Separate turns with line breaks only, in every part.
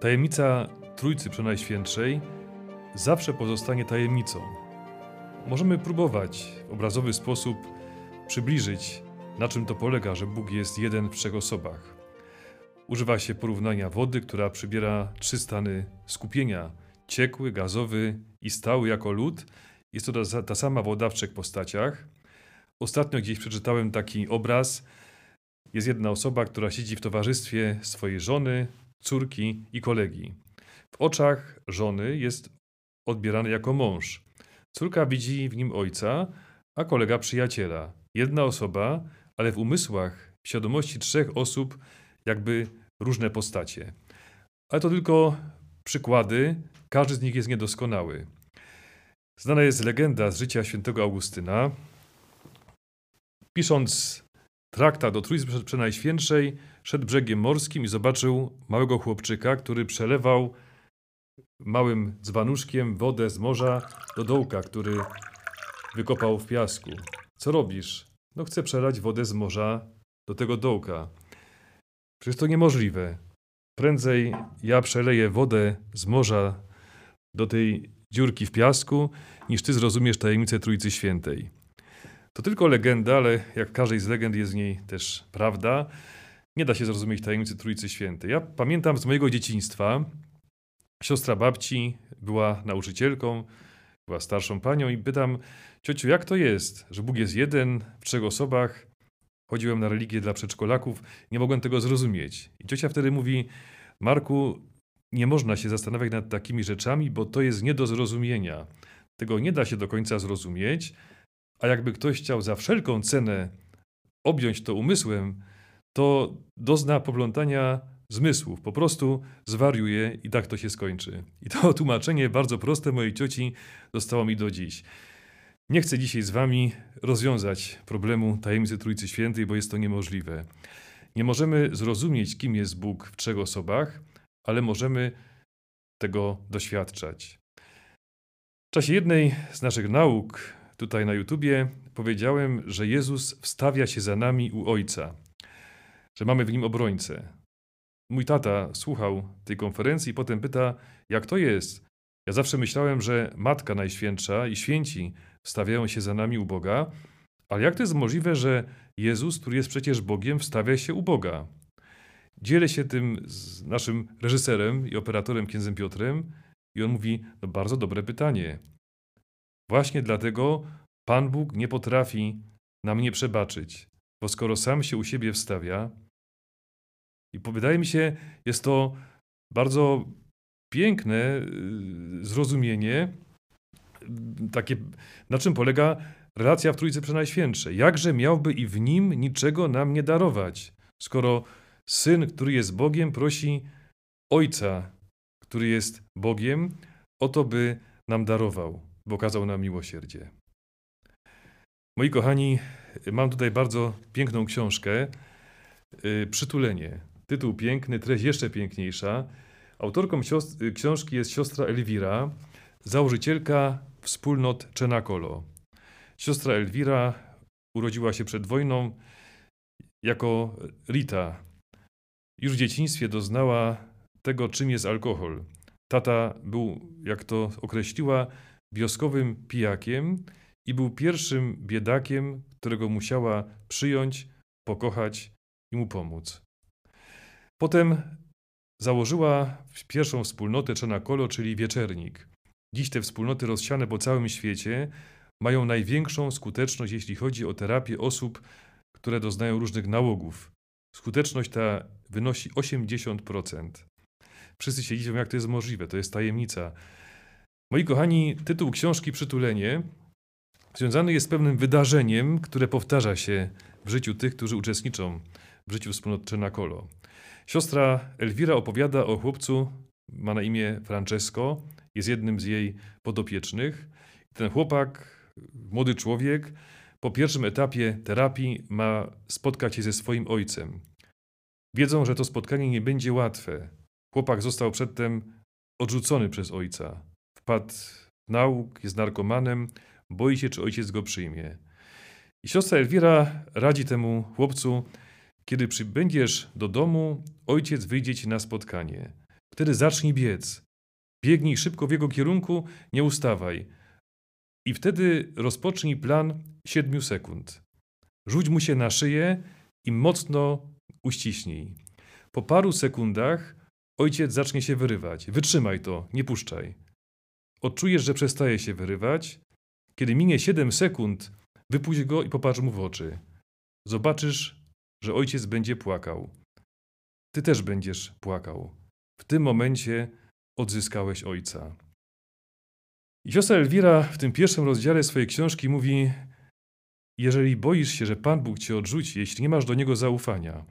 Tajemnica Trójcy Przenajświętszej zawsze pozostanie tajemnicą. Możemy próbować w obrazowy sposób przybliżyć, na czym to polega, że Bóg jest jeden w trzech osobach. Używa się porównania wody, która przybiera trzy stany skupienia: ciekły, gazowy i stały jako lód. Jest to ta, ta sama woda w trzech postaciach. Ostatnio gdzieś przeczytałem taki obraz. Jest jedna osoba, która siedzi w towarzystwie swojej żony, córki i kolegi. W oczach żony jest odbierany jako mąż. Córka widzi w nim ojca, a kolega przyjaciela. Jedna osoba, ale w umysłach, w świadomości trzech osób, jakby różne postacie. Ale to tylko przykłady, każdy z nich jest niedoskonały. Znana jest legenda z życia świętego Augustyna. Pisząc traktat o Trójcy Przenajświętszej, szedł brzegiem morskim i zobaczył małego chłopczyka, który przelewał małym dzbanuszkiem wodę z morza do dołka, który wykopał w piasku. Co robisz? No chcę przelać wodę z morza do tego dołka. Przecież to niemożliwe. Prędzej ja przeleję wodę z morza do tej dziurki w piasku, niż ty zrozumiesz tajemnicę Trójcy Świętej. To tylko legenda, ale jak każdej z legend jest w niej też prawda. Nie da się zrozumieć tajemnicy Trójcy Świętej. Ja pamiętam z mojego dzieciństwa, siostra babci była nauczycielką, była starszą panią i pytam, ciociu, jak to jest, że Bóg jest jeden w trzech osobach? Chodziłem na religię dla przedszkolaków, nie mogłem tego zrozumieć. I ciocia wtedy mówi, Marku, nie można się zastanawiać nad takimi rzeczami, bo to jest nie do zrozumienia. Tego nie da się do końca zrozumieć, a jakby ktoś chciał za wszelką cenę objąć to umysłem, to dozna poplątania zmysłów. Po prostu zwariuje i tak to się skończy. I to tłumaczenie bardzo proste mojej cioci zostało mi do dziś. Nie chcę dzisiaj z wami rozwiązać problemu tajemnicy Trójcy Świętej, bo jest to niemożliwe. Nie możemy zrozumieć, kim jest Bóg w trzech osobach, ale możemy tego doświadczać. W czasie jednej z naszych nauk tutaj na YouTubie powiedziałem, że Jezus wstawia się za nami u Ojca, że mamy w nim obrońcę. Mój tata słuchał tej konferencji i potem pyta, jak to jest? Ja zawsze myślałem, że Matka Najświętsza i święci wstawiają się za nami u Boga, ale jak to jest możliwe, że Jezus, który jest przecież Bogiem, wstawia się u Boga? Dzielę się tym z naszym reżyserem i operatorem księdzem Piotrem i on mówi, no bardzo dobre pytanie. Właśnie dlatego Pan Bóg nie potrafi nam nie przebaczyć, bo skoro sam się u siebie wstawia, i wydaje mi się, jest to bardzo piękne y, zrozumienie, takie, na czym polega relacja w Trójcy Przenajświętszej. Jakże miałby i w nim niczego nam nie darować, skoro Syn, który jest Bogiem, prosi Ojca, który jest Bogiem, o to, by nam darował, bo okazał nam miłosierdzie. Moi kochani, mam tutaj bardzo piękną książkę, y, Przytulenie. Tytuł piękny, treść jeszcze piękniejsza. Autorką książki jest siostra Elwira, założycielka wspólnot Czenakolo. Siostra Elwira urodziła się przed wojną jako Rita. Już w dzieciństwie doznała tego, czym jest alkohol. Tata był, jak to określiła, wioskowym pijakiem i był pierwszym biedakiem, którego musiała przyjąć, pokochać i mu pomóc. Potem założyła pierwszą wspólnotę Czenakolo, czyli Wieczernik. Dziś te wspólnoty rozsiane po całym świecie mają największą skuteczność, jeśli chodzi o terapię osób, które doznają różnych nałogów. Skuteczność ta wynosi 80%. Wszyscy się dziwią, jak to jest możliwe, to jest tajemnica. Moi kochani, tytuł książki Przytulenie związany jest z pewnym wydarzeniem, które powtarza się w życiu tych, którzy uczestniczą w życiu wspólnot Czenakolo. Siostra Elwira opowiada o chłopcu, ma na imię Francesco, jest jednym z jej podopiecznych. Ten chłopak, młody człowiek, po pierwszym etapie terapii ma spotkać się ze swoim ojcem. Wiedzą, że to spotkanie nie będzie łatwe. Chłopak został przedtem odrzucony przez ojca. Wpadł w nauk, jest narkomanem, boi się, czy ojciec go przyjmie. I siostra Elwira radzi temu chłopcu, kiedy przybędziesz do domu, ojciec wyjdzie ci na spotkanie. Wtedy zacznij biec. Biegnij szybko w jego kierunku, nie ustawaj. I wtedy rozpocznij plan 7 sekund. Rzuć mu się na szyję i mocno uściśnij. Po paru sekundach ojciec zacznie się wyrywać. Wytrzymaj to, nie puszczaj. Odczujesz, że przestaje się wyrywać. Kiedy minie 7 sekund, wypuść go i popatrz mu w oczy. Zobaczysz, że ojciec będzie płakał. Ty też będziesz płakał. W tym momencie odzyskałeś ojca. I siostra Elwira w tym pierwszym rozdziale swojej książki mówi: Jeżeli boisz się, że Pan Bóg cię odrzuci, jeśli nie masz do niego zaufania,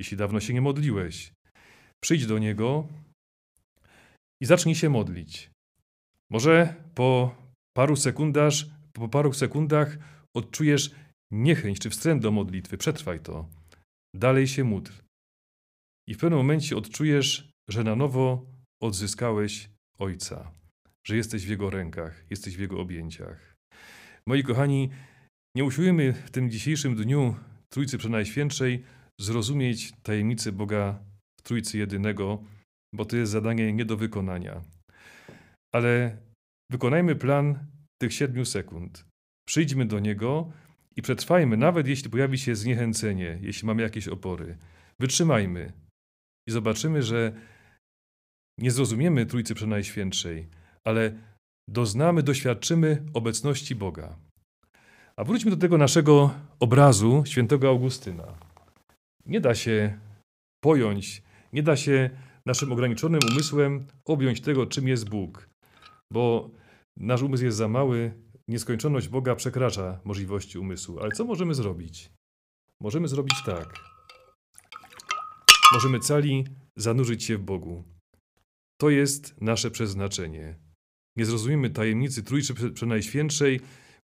jeśli dawno się nie modliłeś, przyjdź do niego i zacznij się modlić. Może po paru sekundach, po paru sekundach odczujesz niechęć czy wstręt do modlitwy. Przetrwaj to. Dalej się módl. I w pewnym momencie odczujesz, że na nowo odzyskałeś Ojca, że jesteś w Jego rękach, jesteś w Jego objęciach. Moi kochani, nie usiłujemy w tym dzisiejszym dniu Trójcy Przenajświętszej zrozumieć tajemnicy Boga w Trójcy Jedynego, bo to jest zadanie nie do wykonania. Ale wykonajmy plan tych siedmiu sekund. Przyjdźmy do Niego i przetrwajmy, nawet jeśli pojawi się zniechęcenie, jeśli mamy jakieś opory. Wytrzymajmy i zobaczymy, że nie zrozumiemy Trójcy Przenajświętszej, ale doznamy, doświadczymy obecności Boga. A wróćmy do tego naszego obrazu świętego Augustyna. Nie da się pojąć, nie da się naszym ograniczonym umysłem objąć tego, czym jest Bóg, bo nasz umysł jest za mały, nieskończoność Boga przekracza możliwości umysłu. Ale co możemy zrobić? Możemy zrobić tak. Możemy cali zanurzyć się w Bogu. To jest nasze przeznaczenie. Nie zrozumiemy tajemnicy Trójczy Przenajświętszej,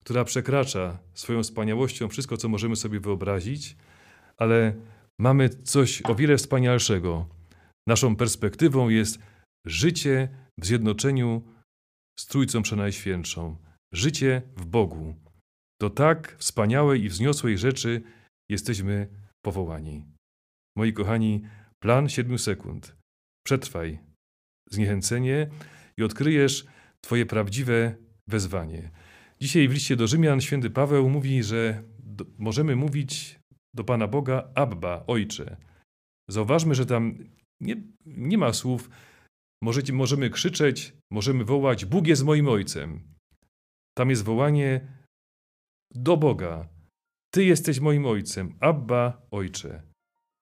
która przekracza swoją wspaniałością wszystko, co możemy sobie wyobrazić, ale mamy coś o wiele wspanialszego. Naszą perspektywą jest życie w zjednoczeniu z Trójcą Przenajświętszą, życie w Bogu. Do tak wspaniałej i wzniosłej rzeczy jesteśmy powołani. Moi kochani, plan 7 sekund. Przetrwaj zniechęcenie i odkryjesz Twoje prawdziwe wezwanie. Dzisiaj w liście do Rzymian święty Paweł mówi, że do, możemy mówić do Pana Boga Abba, Ojcze. Zauważmy, że tam nie, nie ma słów możecie, możemy krzyczeć, możemy wołać Bóg jest moim Ojcem. Tam jest wołanie do Boga. Ty jesteś moim Ojcem, Abba, Ojcze.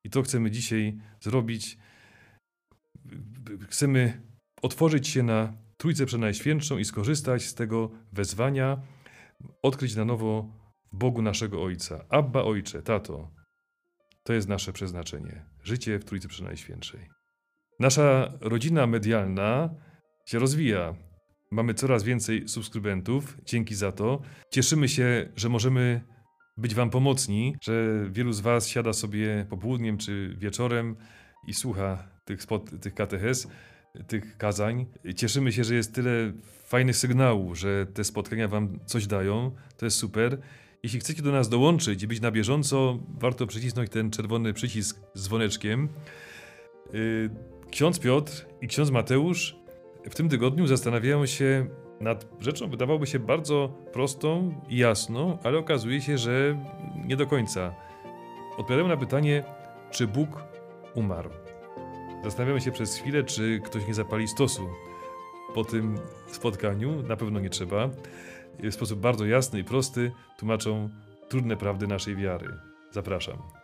I to chcemy dzisiaj zrobić. Chcemy otworzyć się na Trójcę Przenajświętszą i skorzystać z tego wezwania, odkryć na nowo Bogu naszego Ojca. Abba Ojcze, Tato. To jest nasze przeznaczenie. Życie w Trójcy Przenajświętszej. Nasza rodzina medialna się rozwija. Mamy coraz więcej subskrybentów. Dzięki za to. Cieszymy się, że możemy być Wam pomocni, że wielu z Was siada sobie popołudniem czy wieczorem i słucha tych, spot, tych katechez tych kazań. Cieszymy się, że jest tyle fajnych sygnałów, że te spotkania Wam coś dają. To jest super. Jeśli chcecie do nas dołączyć i być na bieżąco, warto przycisnąć ten czerwony przycisk z dzwoneczkiem. Y, ksiądz Piotr i ksiądz Mateusz w tym tygodniu zastanawiają się nad rzeczą, wydawałoby się bardzo prostą i jasną, ale okazuje się, że nie do końca. Odpowiadają na pytanie, czy Bóg umarł. Zastanawiamy się przez chwilę, czy ktoś nie zapali stosu po tym spotkaniu. Na pewno nie trzeba. W sposób bardzo jasny i prosty tłumaczą trudne prawdy naszej wiary. Zapraszam.